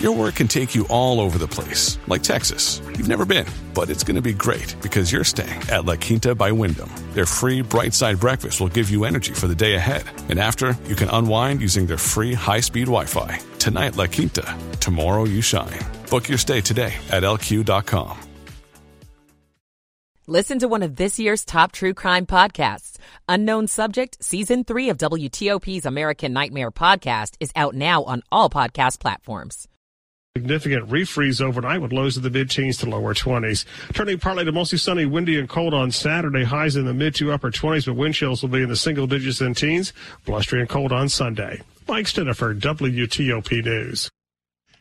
Your work can take you all over the place, like Texas. You've never been, but it's going to be great because you're staying at La Quinta by Wyndham. Their free bright side breakfast will give you energy for the day ahead. And after, you can unwind using their free high speed Wi Fi. Tonight, La Quinta. Tomorrow, you shine. Book your stay today at lq.com. Listen to one of this year's top true crime podcasts. Unknown Subject, Season 3 of WTOP's American Nightmare podcast is out now on all podcast platforms. Significant refreeze overnight with lows in the mid teens to lower 20s. Turning partly to mostly sunny, windy, and cold on Saturday. Highs in the mid to upper 20s, but wind chills will be in the single digits and teens. Blustery and cold on Sunday. Mike Stinneford, WTOP News.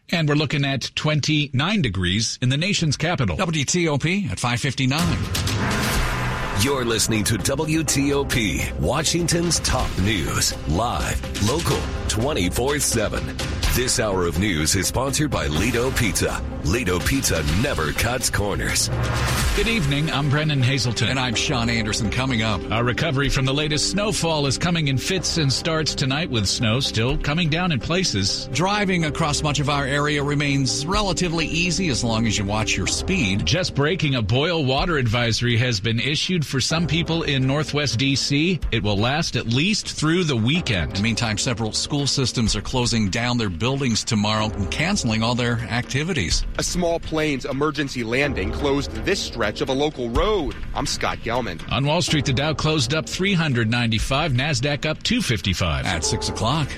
And we're looking at 29 degrees in the nation's capital. WTOP at 559. You're listening to WTOP, Washington's top news, live, local, 24 7. This hour of news is sponsored by Lido Pizza. Lido Pizza never cuts corners. Good evening. I'm Brendan Hazelton. And I'm Sean Anderson. Coming up, our recovery from the latest snowfall is coming in fits and starts tonight with snow still coming down in places. Driving across much of our area remains relatively easy as long as you watch your speed. Just breaking a boil water advisory has been issued for some people in Northwest DC. It will last at least through the weekend. In the meantime, several school systems are closing down their buildings tomorrow and canceling all their activities. A small plane's emergency landing closed this stretch of a local road. I'm Scott Gelman. On Wall Street, the Dow closed up 395, NASDAQ up 255. At 6 o'clock.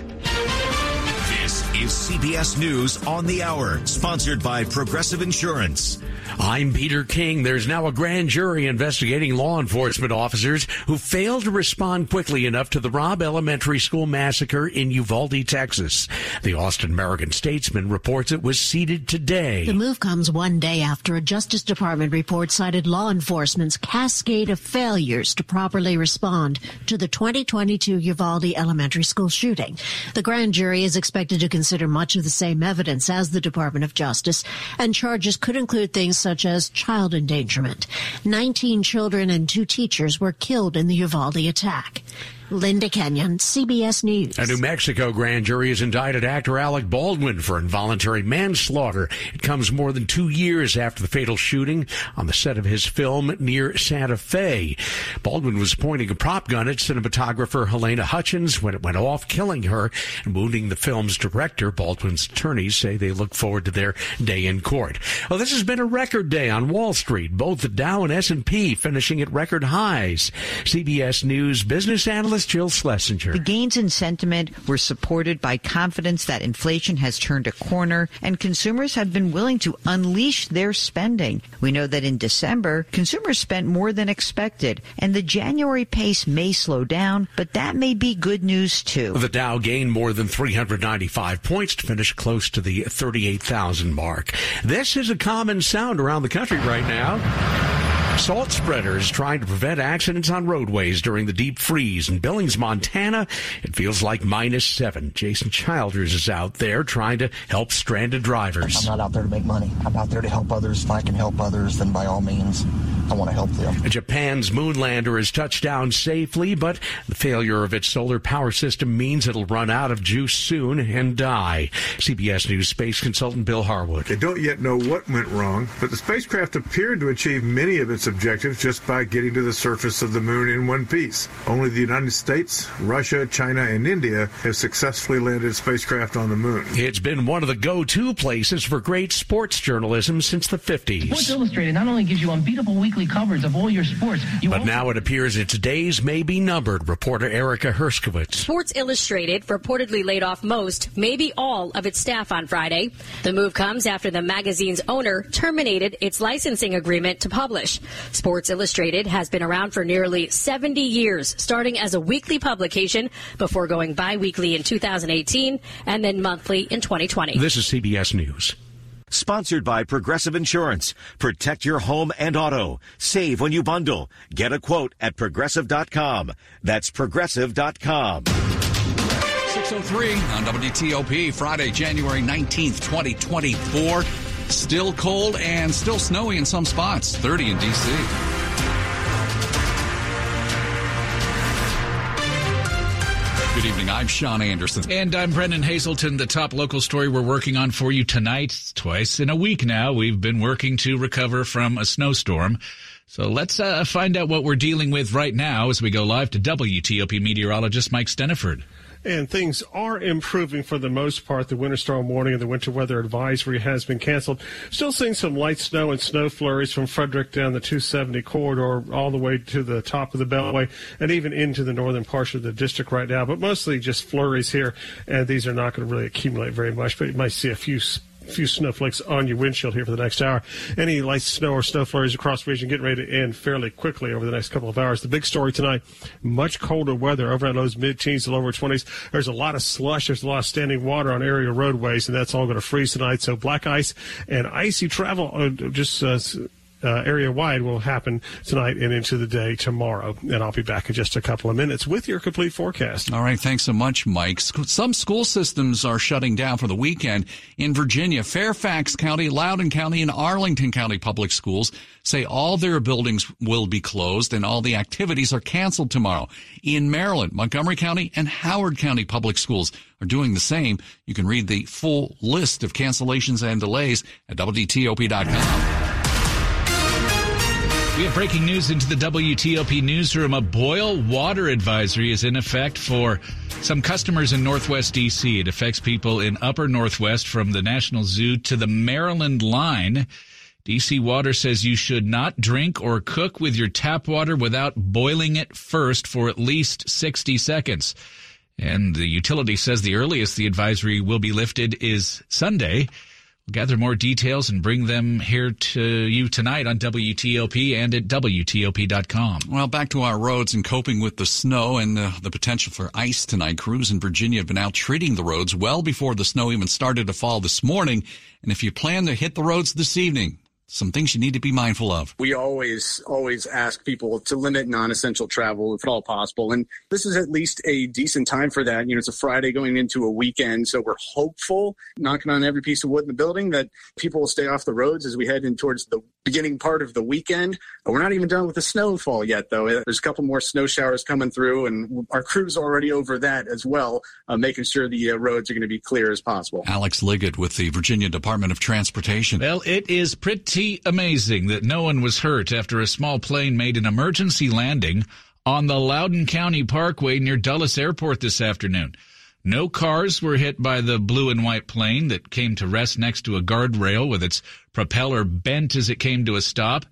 Is CBS News on the Hour, sponsored by Progressive Insurance. I'm Peter King. There's now a grand jury investigating law enforcement officers who failed to respond quickly enough to the Robb Elementary School massacre in Uvalde, Texas. The Austin American Statesman reports it was seated today. The move comes one day after a Justice Department report cited law enforcement's cascade of failures to properly respond to the 2022 Uvalde Elementary School shooting. The grand jury is expected to consider much of the same evidence as the Department of Justice, and charges could include things such as child endangerment. 19 children and two teachers were killed in the Uvalde attack. Linda Kenyon, CBS News. A New Mexico grand jury has indicted actor Alec Baldwin for involuntary manslaughter. It comes more than two years after the fatal shooting on the set of his film near Santa Fe. Baldwin was pointing a prop gun at cinematographer Halyna Hutchins when it went off, killing her and wounding the film's director. Baldwin's attorneys say they look forward to their day in court. Well, this has been a record day on Wall Street. Both the Dow and S&P finishing at record highs. CBS News business analyst Jill Schlesinger. The gains in sentiment were supported by confidence that inflation has turned a corner and consumers have been willing to unleash their spending. We know that in December, consumers spent more than expected, and the January pace may slow down, but that may be good news too. The Dow gained more than 395 points to finish close to the 38,000 mark. This is a common sound around the country right now. Salt spreaders trying to prevent accidents on roadways during the deep freeze. In Billings, Montana, it feels like minus seven. Jason Childers is out there trying to help stranded drivers. I'm not out there to make money. I'm out there to help others. If I can help others, then by all means, I want to help them. Japan's moon lander has touched down safely, but the failure of its solar power system means it'll run out of juice soon and die. CBS News space consultant Bill Harwood. They don't yet know what went wrong, but the spacecraft appeared to achieve many of its objectives just by getting to the surface of the moon in one piece. Only the United States, Russia, China, and India have successfully landed spacecraft on the moon. It's been one of the go-to places for great sports journalism since the 50s. Sports Illustrated not only gives you unbeatable weekly weekly coverage of all your sports. You but now it appears its days may be numbered. Reporter Erica Herskowitz. Sports Illustrated reportedly laid off most, maybe all, of its staff on Friday. The move comes after the magazine's owner terminated its licensing agreement to publish. Sports Illustrated has been around for nearly 70 years, starting as a weekly publication before going bi-weekly in 2018 and then monthly in 2020. This is CBS News. Sponsored by Progressive Insurance. Protect your home and auto. Save when you bundle. Get a quote at progressive.com. That's progressive.com. 603 on WTOP, Friday, January 19th, 2024. Still cold and still snowy in some spots, 30 in D.C. Good evening. I'm Sean Anderson. And I'm Brendan Hazelton. The top local story we're working on for you tonight, twice in a week now. We've been working to recover from a snowstorm. So let's uh, find out what we're dealing with right now as we go live to WTOP meteorologist Mike Stinneford. And things are improving for the most part. The winter storm warning and the winter weather advisory has been canceled. Still seeing some light snow and snow flurries from Frederick down the 270 corridor all the way to the top of the Beltway and even into the northern portion of the district right now. But mostly just flurries here. And these are not going to really accumulate very much, but you might see a few few snowflakes on your windshield here for the next hour. Any light snow or snow flurries across the region getting ready to end fairly quickly over the next couple of hours. The big story tonight, much colder weather. Overnight lows mid-teens to lower 20s. There's a lot of slush. There's a lot of standing water on area roadways, and that's all going to freeze tonight. So black ice and icy travel uh, just uh, uh, area wide will happen tonight and into the day tomorrow. And I'll be back in just a couple of minutes with your complete forecast. All right. Thanks so much, Mike. Some school systems are shutting down for the weekend. In Virginia, Fairfax County, Loudoun County, and Arlington County public schools say all their buildings will be closed and all the activities are canceled tomorrow. In Maryland, Montgomery County and Howard County public schools are doing the same. You can read the full list of cancellations and delays at WTOP.com. We have breaking news into the WTOP newsroom. A boil water advisory is in effect for some customers in Northwest DC. It affects people in upper Northwest from the National Zoo to the Maryland line. DC Water says you should not drink or cook with your tap water without boiling it first for at least 60 seconds. And the utility says the earliest the advisory will be lifted is Sunday gather more details and bring them here to you tonight on WTOP and at WTOP.com. Well, back to our roads and coping with the snow and the, the potential for ice tonight. Crews in Virginia have been out treating the roads well before the snow even started to fall this morning. And if you plan to hit the roads this evening, some things you need to be mindful of. We always, always ask people to limit non-essential travel if at all possible. And this is at least a decent time for that. You know, it's a Friday going into a weekend. So we're hopeful, knocking on every piece of wood in the building, that people will stay off the roads as we head in towards the beginning part of the weekend. We're not even done with the snowfall yet, though. There's a couple more snow showers coming through, and our crew's already over that as well, uh, making sure the uh, roads are going to be clear as possible. Alex Liggett with the Virginia Department of Transportation. Well, it is pretty amazing that no one was hurt after a small plane made an emergency landing on the Loudoun County Parkway near Dulles Airport this afternoon. No cars were hit by the blue and white plane that came to rest next to a guardrail with its propeller bent as it came to a stop.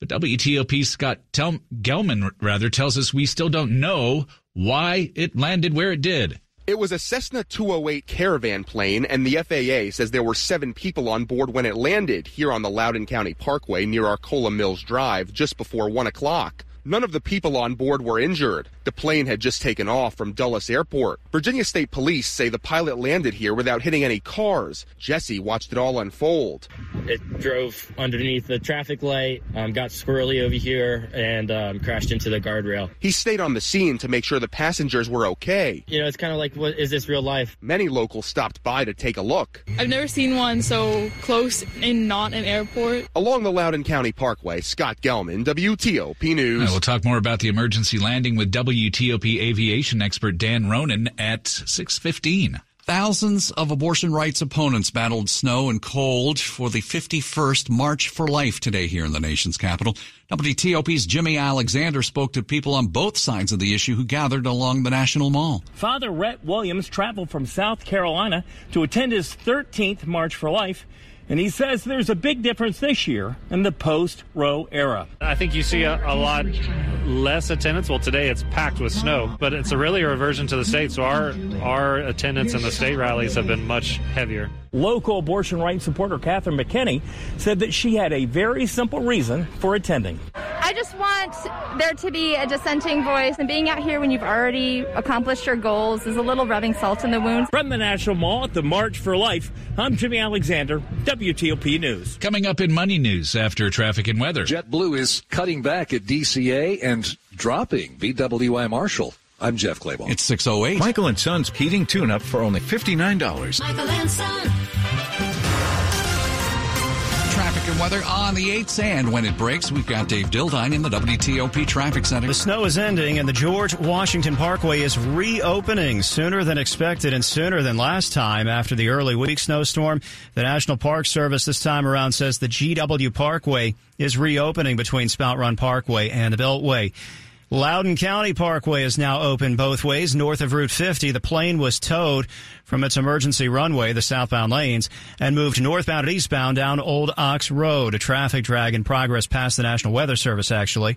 But WTOP Scott Tel- Gelman rather tells us we still don't know why it landed where it did. It was a Cessna 208 caravan plane, and the FAA says there were seven people on board when it landed here on the Loudoun County Parkway near Arcola Mills Drive just before 1 o'clock. None of the people on board were injured. The plane had just taken off from Dulles Airport. Virginia State Police say the pilot landed here without hitting any cars. Jesse watched it all unfold. It drove underneath the traffic light, um, got squirrely over here, and um, crashed into the guardrail. He stayed on the scene to make sure the passengers were okay. You know, it's kind of like, what is this real life? Many locals stopped by to take a look. I've never seen one so close and not an airport. Along the Loudoun County Parkway, Scott Gelman, WTOP News. We'll talk more about the emergency landing with WTOP aviation expert Dan Ronan at 615. Thousands of abortion rights opponents battled snow and cold for the 51st March for Life today here in the nation's capital. WTOP's Jimmy Alexander spoke to people on both sides of the issue who gathered along the National Mall. Father Rhett Williams traveled from South Carolina to attend his 13th March for Life And he says there's a big difference this year in the post Roe era. I think you see a, a, lot less attendance. Well, today it's packed with snow, but it's a really a reversion to the state. So our our attendance in the state rallies have been much heavier. Local abortion rights supporter Catherine McKinney said that she had a very simple reason for attending. I just want there to be a dissenting voice, and being out here when you've already accomplished your goals is a little rubbing salt in the wounds. From the National Mall at the March for Life, I'm Jimmy Alexander, WTOP News. Coming up in Money News after traffic and weather. JetBlue is cutting back at DCA and dropping BWI Marshall. I'm Jeff Clabaugh. It's 608. Michael and Son's heating tune up for only $59. Michael and Son. Weather on the 8th and when it breaks, we've got Dave Dildine in the WTOP Traffic Center. The snow is ending and the George Washington Parkway is reopening sooner than expected and sooner than last time after the early week snowstorm. The National Park Service this time around says the GW Parkway is reopening between Spout Run Parkway and the Beltway. Loudoun County Parkway is now open both ways north of Route 50. The plane was towed from its emergency runway, the southbound lanes, and moved northbound and eastbound down Old Ox Road. A traffic drag in progress past the National Weather Service, actually.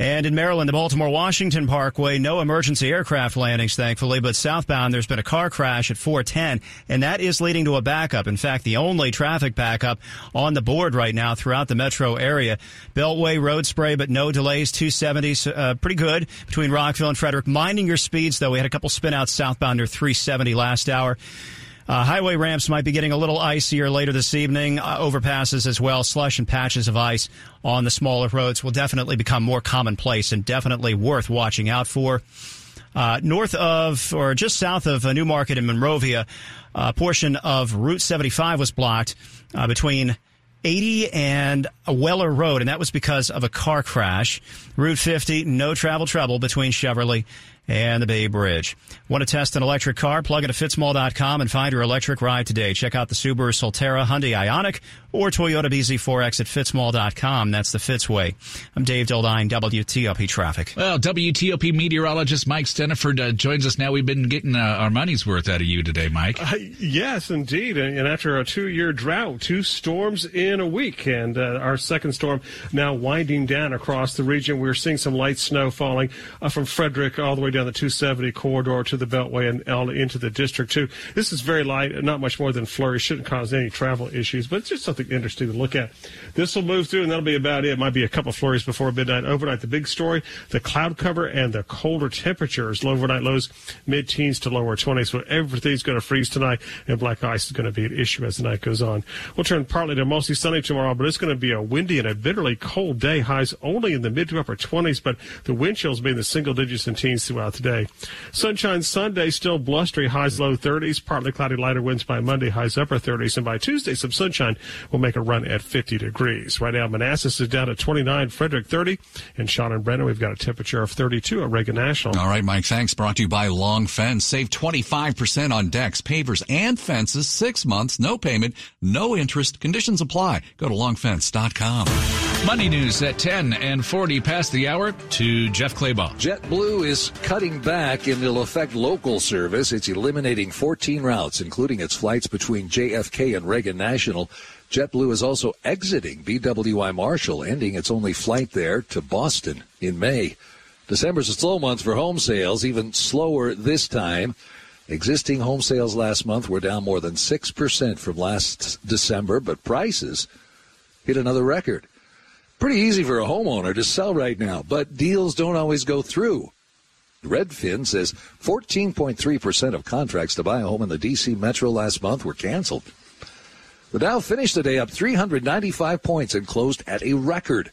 And in Maryland, the Baltimore Washington Parkway, no emergency aircraft landings, thankfully, but southbound, there's been a car crash at 410, and that is leading to a backup. In fact, the only traffic backup on the board right now throughout the metro area. Beltway road spray, but no delays. 270s, uh, pretty good between Rockville and Frederick. Minding your speeds, though. We had a couple spinouts southbound near 370 last hour. Uh, highway ramps might be getting a little icier later this evening. Uh, overpasses as well. Slush and patches of ice on the smaller roads will definitely become more commonplace and definitely worth watching out for. Uh, north of or just south of a New Market in Monrovia, a portion of Route 75 was blocked uh, between 80 and Weller Road, and that was because of a car crash. Route 50, no travel trouble between Cheverly and the Bay Bridge. Want to test an electric car? Plug into fitzmall.com and find your electric ride today. Check out the Subaru Solterra, Hyundai Ioniq, or Toyota BZ4X at fitzmall.com. That's the Fitz way. I'm Dave Dildine, WTOP Traffic. Well, WTOP meteorologist Mike Stinneford uh, joins us now. We've been getting uh, our money's worth out of you today, Mike. Uh, yes, indeed. And after a two-year drought, two storms in a week, and uh, our second storm now winding down across the region. We're seeing some light snow falling uh, from Frederick all the way down the 270 corridor to the Beltway and into the District too. This is very light, not much more than flurry. Shouldn't cause any travel issues, but it's just something interesting to look at. This will move through, and that'll be about it. Might be a couple flurries before midnight. Overnight, the big story: the cloud cover and the colder temperatures. Low overnight lows, mid-teens to lower 20s. So everything's going to freeze tonight, and black ice is going to be an issue as the night goes on. We'll turn partly to mostly sunny tomorrow, but it's going to be a windy and a bitterly cold day. Highs only in the mid to upper 20s, but the wind chills be in the single digits and teens throughout the day. Sunshine Sunday, still blustery, highs low 30s, partly cloudy, lighter winds by Monday, highs upper 30s, and by Tuesday, some sunshine will make a run at 50 degrees. Right now, Manassas is down to 29, Frederick 30, and Sean and Brennan, we've got a temperature of 32 at Reagan National. All right, Mike, thanks. Brought to you by Long Fence. Save 25% on decks, pavers, and fences, six months, no payment, no interest. Conditions apply. Go to longfence.com. Money news at 10 and 40 past the hour to Jeff Clabaugh. JetBlue is cutting back and it'll affect local service. It's eliminating 14 routes, including its flights between JFK and Reagan National. JetBlue is also exiting BWI Marshall, ending its only flight there to Boston in May. December's a slow month for home sales, even slower this time. Existing home sales last month were down more than 6% from last December, but prices hit another record. Pretty easy for a homeowner to sell right now, but deals don't always go through. Redfin says 14.3% of contracts to buy a home in the D.C. metro last month were canceled. The Dow finished the day up 395 points and closed at a record.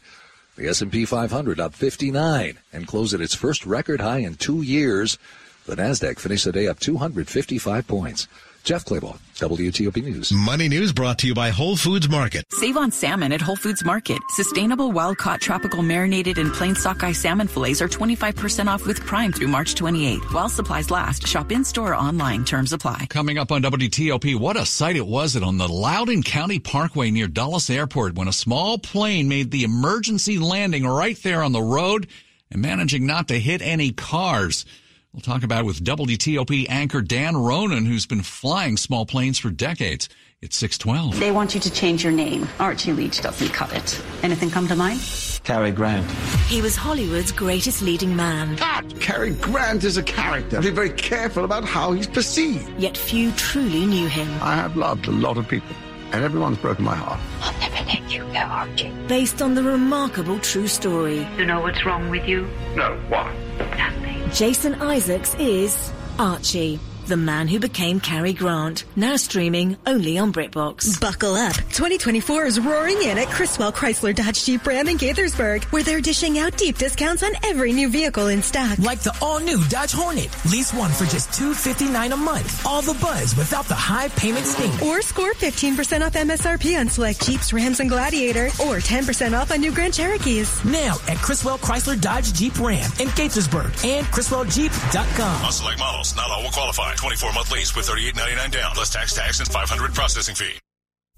The S&P 500 up 59 and closed at its first record high in two years. The Nasdaq finished the day up 255 points. Jeff Clabaugh, WTOP News. Money News brought to you by Whole Foods Market. Save on salmon at Whole Foods Market. Sustainable wild caught tropical marinated and plain sockeye salmon fillets are 25% off with Prime through March 28. While supplies last, shop in store or online. Terms apply. Coming up on WTOP, what a sight it was it on the Loudoun County Parkway near Dulles Airport when a small plane made the emergency landing right there on the road and managing not to hit any cars. We'll talk about it with WTOP anchor Dan Ronan, who's been flying small planes for decades. It's 612. They want you to change your name. Archie Leach doesn't cut it. Anything come to mind? Cary Grant. He was Hollywood's greatest leading man. Cut! Cary Grant is a character. Be very careful about how he's perceived. Yet few truly knew him. I have loved a lot of people, and everyone's broken my heart. I'll never let you go, Archie. Based on the remarkable true story. You know what's wrong with you? No, what? Nothing. Jason Isaacs is Archie. The Man Who Became Cary Grant, now streaming only on BritBox. Buckle up. 2024 is roaring in at Criswell Chrysler Dodge Jeep Ram in Gaithersburg, where they're dishing out deep discounts on every new vehicle in stock. Like the all-new Dodge Hornet. Lease one for just 259 a month. All the buzz without the high payment sting. Or score 15% off MSRP on select Jeeps, Rams, and Gladiator, or 10% off on new Grand Cherokees. Now at Criswell Chrysler Dodge Jeep Ram in Gaithersburg and CriswellJeep.com. On select models, not all will qualify. 24 month lease with 38.99 down, plus tax, tax, and 500 processing fee.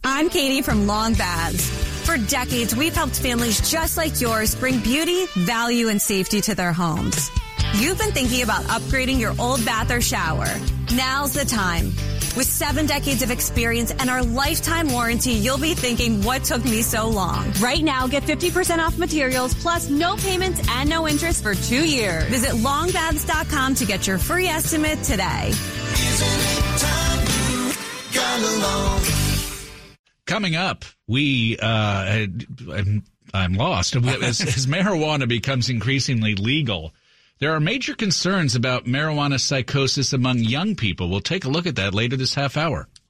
I'm Katie from Long Baths. For decades, we've helped families just like yours bring beauty, value, and safety to their homes. You've been thinking about upgrading your old bath or shower. Now's the time. With seven decades of experience and our lifetime warranty, you'll be thinking, what took me so long? Right now, get 50% off materials plus no payments and no interest for two years. Visit longbaths.com to get your free estimate today. Coming up, we, uh, I'm, I'm lost. As, as marijuana becomes increasingly legal, there are major concerns about marijuana psychosis among young people. We'll take a look at that later this half hour.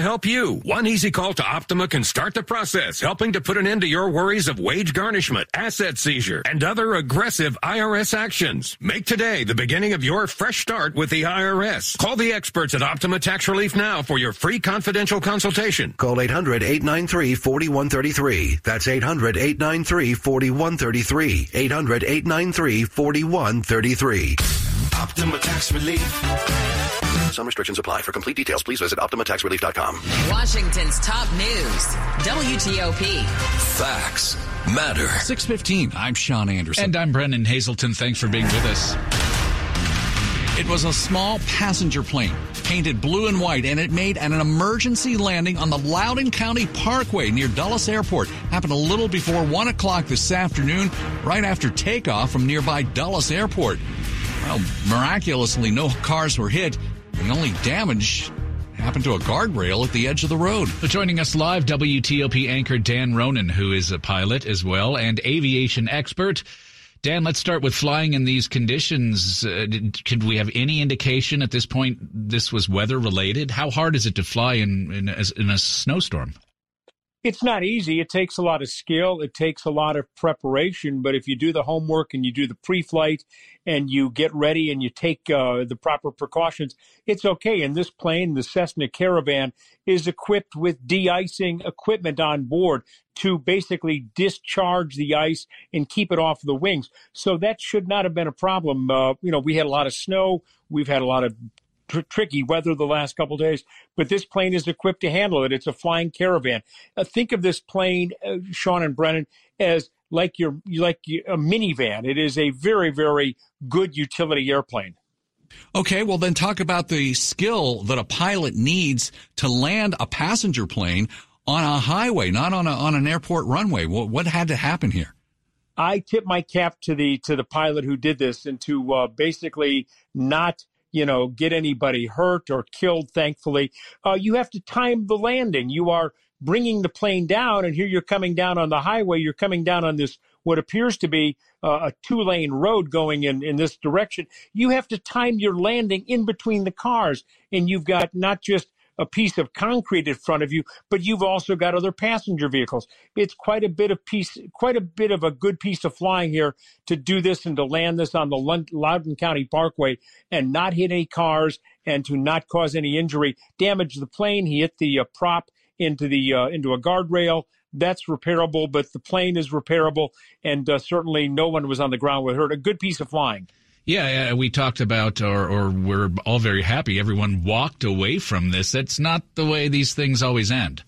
help you. One easy call to Optima can start the process, helping to put an end to your worries of wage garnishment, asset seizure, and other aggressive IRS actions. Make today the beginning of your fresh start with the IRS. Call the experts at Optima Tax Relief now for your free confidential consultation. Call 800 893 4133. That's 800 893 4133. 800 893 4133. Optima Tax Relief. Some restrictions apply. For complete details, please visit OptimaTaxRelief.com. Washington's top news. WTOP. Facts matter. 615. I'm Sean Anderson. And I'm Brennan Hazelton. Thanks for being with us. It was a small passenger plane, painted blue and white, and it made an emergency landing on the Loudoun County Parkway near Dulles Airport. Happened a little before 1 o'clock this afternoon, right after takeoff from nearby Dulles Airport. Well, miraculously, no cars were hit. The only damage happened to a guardrail at the edge of the road. Joining us live, WTOP anchor Dan Ronan, who is a pilot as well and aviation expert. Dan, let's start with flying in these conditions. Uh, could we have any indication at this point this was weather related? How hard is it to fly in in a, in a snowstorm? It's not easy. It takes a lot of skill. It takes a lot of preparation. But if you do the homework and you do the pre-flight and you get ready and you take uh, the proper precautions, it's okay. And this plane, the Cessna Caravan, is equipped with de-icing equipment on board to basically discharge the ice and keep it off the wings. So that should not have been a problem. Uh, you know, we had a lot of snow. We've had a lot of tr- tricky weather the last couple days, but this plane is equipped to handle it. It's a flying caravan. Uh, think of this plane, uh, Sean and Brennan, as like your like a minivan. It is a very very good utility airplane. Okay, well then talk about the skill that a pilot needs to land a passenger plane on a highway, not on a, on an airport runway. What, what had to happen here? I tip my cap to the to the pilot who did this and to uh, basically not you know get anybody hurt or killed. Thankfully, uh, you have to time the landing. You are bringing the plane down, and here you're coming down on the highway. You're coming down on this what appears to be uh, a two lane road going in, in this direction. You have to time your landing in between the cars, and you've got not just a piece of concrete in front of you, but you've also got other passenger vehicles. It's quite a bit of piece, quite a bit of a good piece of flying here to do this and to land this on the Loudoun County Parkway and not hit any cars and to not cause any injury. Damage the plane. He hit the uh, prop into the uh, into a guardrail. That's repairable, but the plane is repairable, and uh, certainly no one was on the ground with hurt. A good piece of flying. Yeah, we talked about, or, or we're all very happy. Everyone walked away from this. That's not the way these things always end.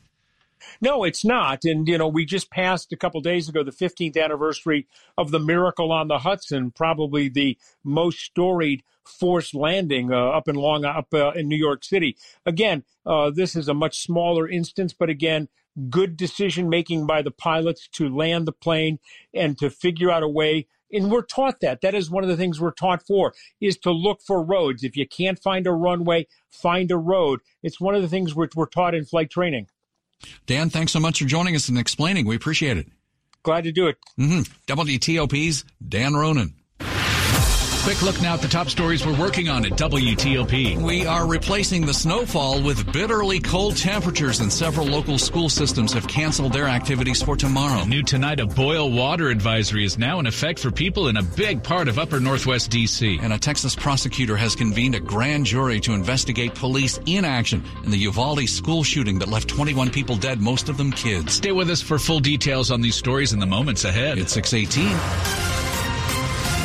No, it's not. And, you know, we just passed a couple days ago the 15th anniversary of the Miracle on the Hudson, probably the most storied forced landing uh, up in Long up uh, in New York City. Again, uh, this is a much smaller instance, but again, good decision making by the pilots to land the plane and to figure out a way and we're taught that. That is one of the things we're taught for is to look for roads. If you can't find a runway find a road. It's one of the things we're, we're taught in flight training. Dan thanks so much for joining us and explaining. We appreciate it. Glad to do it. Mm-hmm. wtop's dan ronan Quick look now at the top stories we're working on at WTOP. We are replacing the snowfall with bitterly cold temperatures, and several local school systems have canceled their activities for tomorrow. New tonight, a boil water advisory is now in effect for people in a big part of upper northwest D.C. And a Texas prosecutor has convened a grand jury to investigate police inaction in the Uvalde school shooting that left 21 people dead, most of them kids. Stay with us for full details on these stories in the moments ahead. It's 618.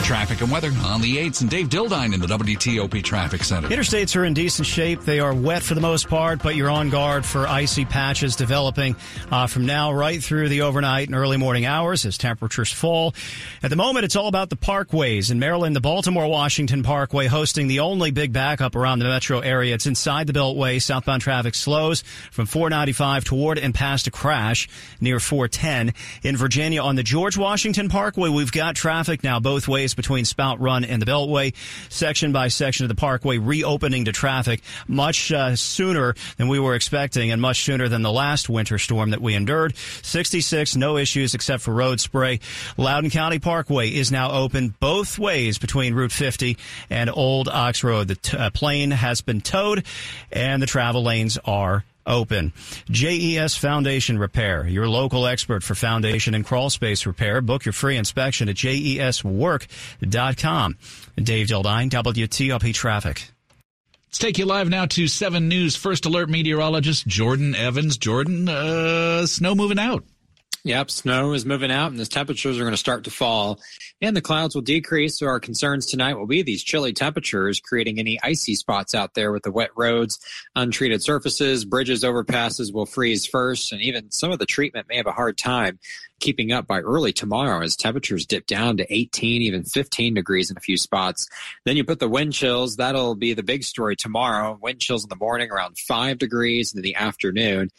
Traffic and weather on the 8s and Dave Dildine in the WTOP Traffic Center. Interstates are in decent shape. They are wet for the most part, but you're on guard for icy patches developing uh, from now right through the overnight and early morning hours as temperatures fall. At the moment, it's all about the parkways. In Maryland, the Baltimore Washington Parkway hosting the only big backup around the metro area. It's inside the Beltway. Southbound traffic slows from 495 toward and past a crash near 410. In Virginia, on the George Washington Parkway, we've got traffic now both ways between Spout Run and the Beltway, section by section of the parkway reopening to traffic much uh, sooner than we were expecting and much sooner than the last winter storm that we endured. 66, no issues except for road spray. Loudoun County Parkway is now open both ways between Route 50 and Old Ox Road. The t- uh, plane has been towed and the travel lanes are open. JES Foundation Repair, your local expert for foundation and crawl space repair. Book your free inspection at jeswork.com. Dave Dildine, WTOP Traffic. Let's take you live now to 7 News First Alert meteorologist Jordan Evans. Jordan, uh, snow moving out. Yep, snow is moving out and the temperatures are going to start to fall and the clouds will decrease. So our concerns tonight will be these chilly temperatures creating any icy spots out there with the wet roads, untreated surfaces, bridges, overpasses will freeze first and even some of the treatment may have a hard time keeping up by early tomorrow as temperatures dip down to 18, even 15 degrees in a few spots. Then you put the wind chills. That'll be the big story tomorrow. Wind chills in the morning around 5 degrees in the afternoon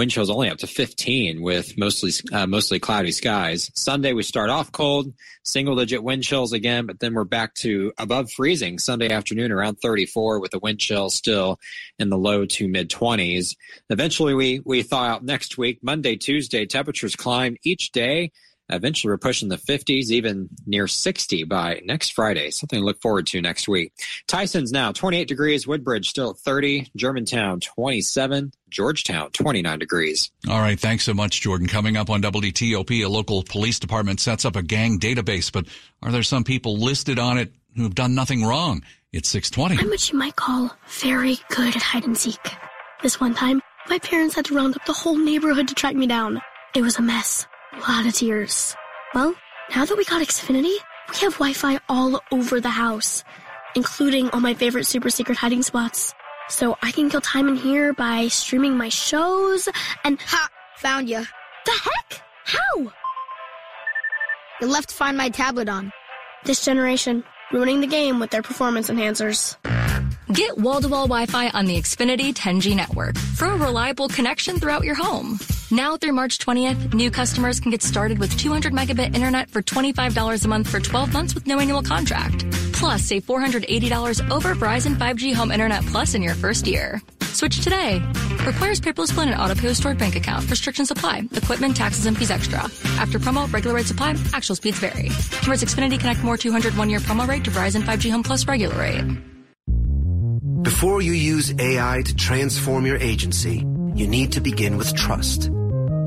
wind chills only up to 15 with mostly uh, mostly cloudy skies. Sunday we start off cold, single digit wind chills again, but then we're back to above freezing Sunday afternoon around 34 with the wind chill still in the low to mid 20s. Eventually we we thaw out next week. Monday, Tuesday temperatures climb each day Eventually, we're pushing the 50s, even near 60 by next Friday. Something to look forward to next week. Tyson's now 28 degrees. Woodbridge still at 30. Germantown 27. Georgetown 29 degrees. All right. Thanks so much, Jordan. Coming up on WTOP, a local police department sets up a gang database, but are there some people listed on it who have done nothing wrong? It's 620. I'm what you might call very good at hide and seek. This one time, my parents had to round up the whole neighborhood to track me down. It was a mess. A lot of tears. Well, now that we got Xfinity, we have Wi-Fi all over the house, including all my favorite super secret hiding spots. So I can kill time in here by streaming my shows and ha, found you. The heck? How? You left to Find My tablet on. This generation ruining the game with their performance enhancers. Get wall-to-wall Wi-Fi on the Xfinity 10G network for a reliable connection throughout your home. Now through March 20th, new customers can get started with 200 megabit internet for $25 a month for 12 months with no annual contract. Plus, save $480 over Verizon 5G Home Internet Plus in your first year. Switch today. Requires paperless plan and auto pay stored bank account. Restrictions apply. Equipment, taxes, and fees extra. After promo, regular rate supply. Actual speeds vary. Towards Xfinity Connect More 200 one year promo rate to Verizon 5G Home Plus regular rate. Before you use AI to transform your agency, you need to begin with trust.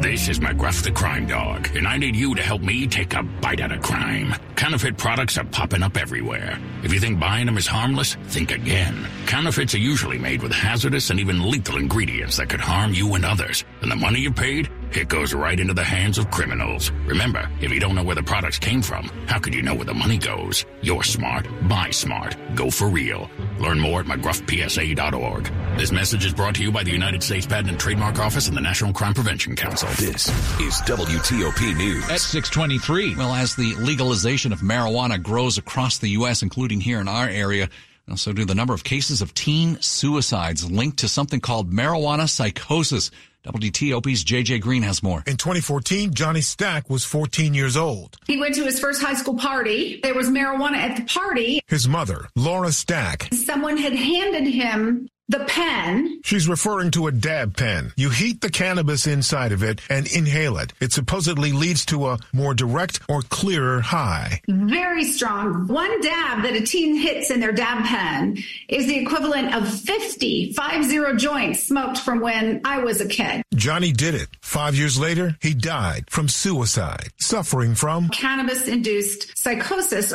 This is McGruff the Crime Dog, and I need you to help me take a bite out of crime. Counterfeit products are popping up everywhere. If you think buying them is harmless, think again. Counterfeits are usually made with hazardous and even lethal ingredients that could harm you and others. And the money you paid, it goes right into the hands of criminals. Remember, if you don't know where the products came from, how could you know where the money goes? You're smart. Buy smart. Go for real. Learn more at McGruffPSA.org. This message is brought to you by the United States Patent and Trademark Office and the National Crime Prevention Council. This is WTOP News. At 623. Well, as the legalization of marijuana grows across the U.S., including here in our area, so do the number of cases of teen suicides linked to something called marijuana psychosis. WTOP's JJ Green has more. In 2014, Johnny Stack was 14 years old. He went to his first high school party. There was marijuana at the party. His mother, Laura Stack. Someone had handed him the pen. She's referring to a dab pen. You heat the cannabis inside of it and inhale it. It supposedly leads to a more direct or clearer high. Very strong. One dab that a teen hits in their dab pen is the equivalent of 50, five zero joints smoked from when I was a kid. Johnny did it. Five years later, he died from suicide, suffering from cannabis induced psychosis.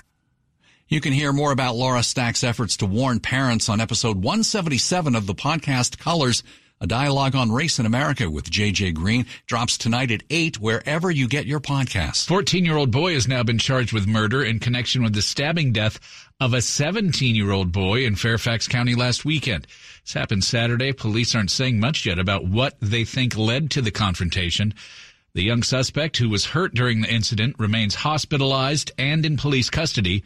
You can hear more about Laura Stack's efforts to warn parents on episode 177 of the podcast Colors, a dialogue on race in America with JJ Green, drops tonight at 8 wherever you get your podcast. 14-year-old boy has now been charged with murder in connection with the stabbing death of a 17-year-old boy in Fairfax County last weekend. This happened Saturday. Police aren't saying much yet about what they think led to the confrontation. The young suspect who was hurt during the incident remains hospitalized and in police custody.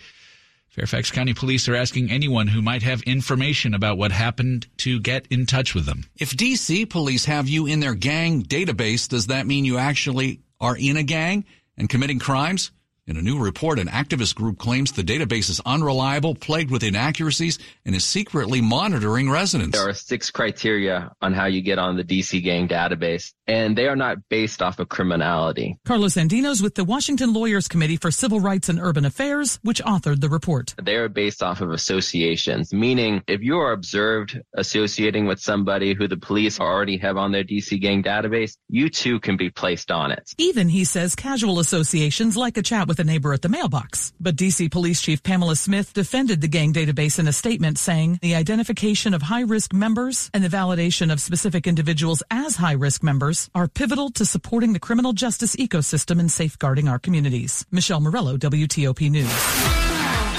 Fairfax County Police are asking anyone who might have information about what happened to get in touch with them. If DC police have you in their gang database, does that mean you actually are in a gang and committing crimes? In a new report, an activist group claims the database is unreliable, plagued with inaccuracies, and is secretly monitoring residents. There are six criteria on how you get on the DC gang database, and they are not based off of criminality. Carlos Andinos with the Washington Lawyers Committee for Civil Rights and Urban Affairs, which authored the report. They are based off of associations, meaning if you are observed associating with somebody who the police already have on their DC gang database, you too can be placed on it. Even, he says, casual associations like a chat with a neighbor at the mailbox. But DC Police Chief Pamela Smith defended the gang database in a statement saying the identification of high risk members and the validation of specific individuals as high risk members are pivotal to supporting the criminal justice ecosystem and safeguarding our communities. Michelle Murillo, WTOP News.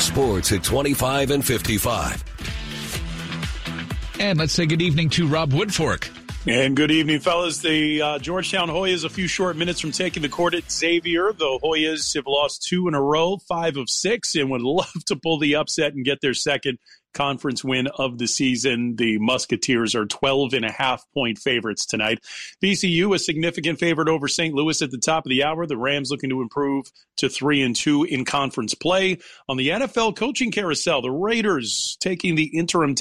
Sports at 25 and 55. And let's say good evening to Rob Woodfork. And good evening, fellas. The uh, Georgetown Hoyas a few short minutes from taking the court at Xavier. The Hoyas have lost two in a row, five of six, and would love to pull the upset and get their second conference win of the season. The Musketeers are 12 and a half point favorites tonight. VCU a significant favorite over St. Louis at the top of the hour. The Rams looking to improve to 3 and 2 in conference play. On the NFL coaching carousel, the Raiders taking the interim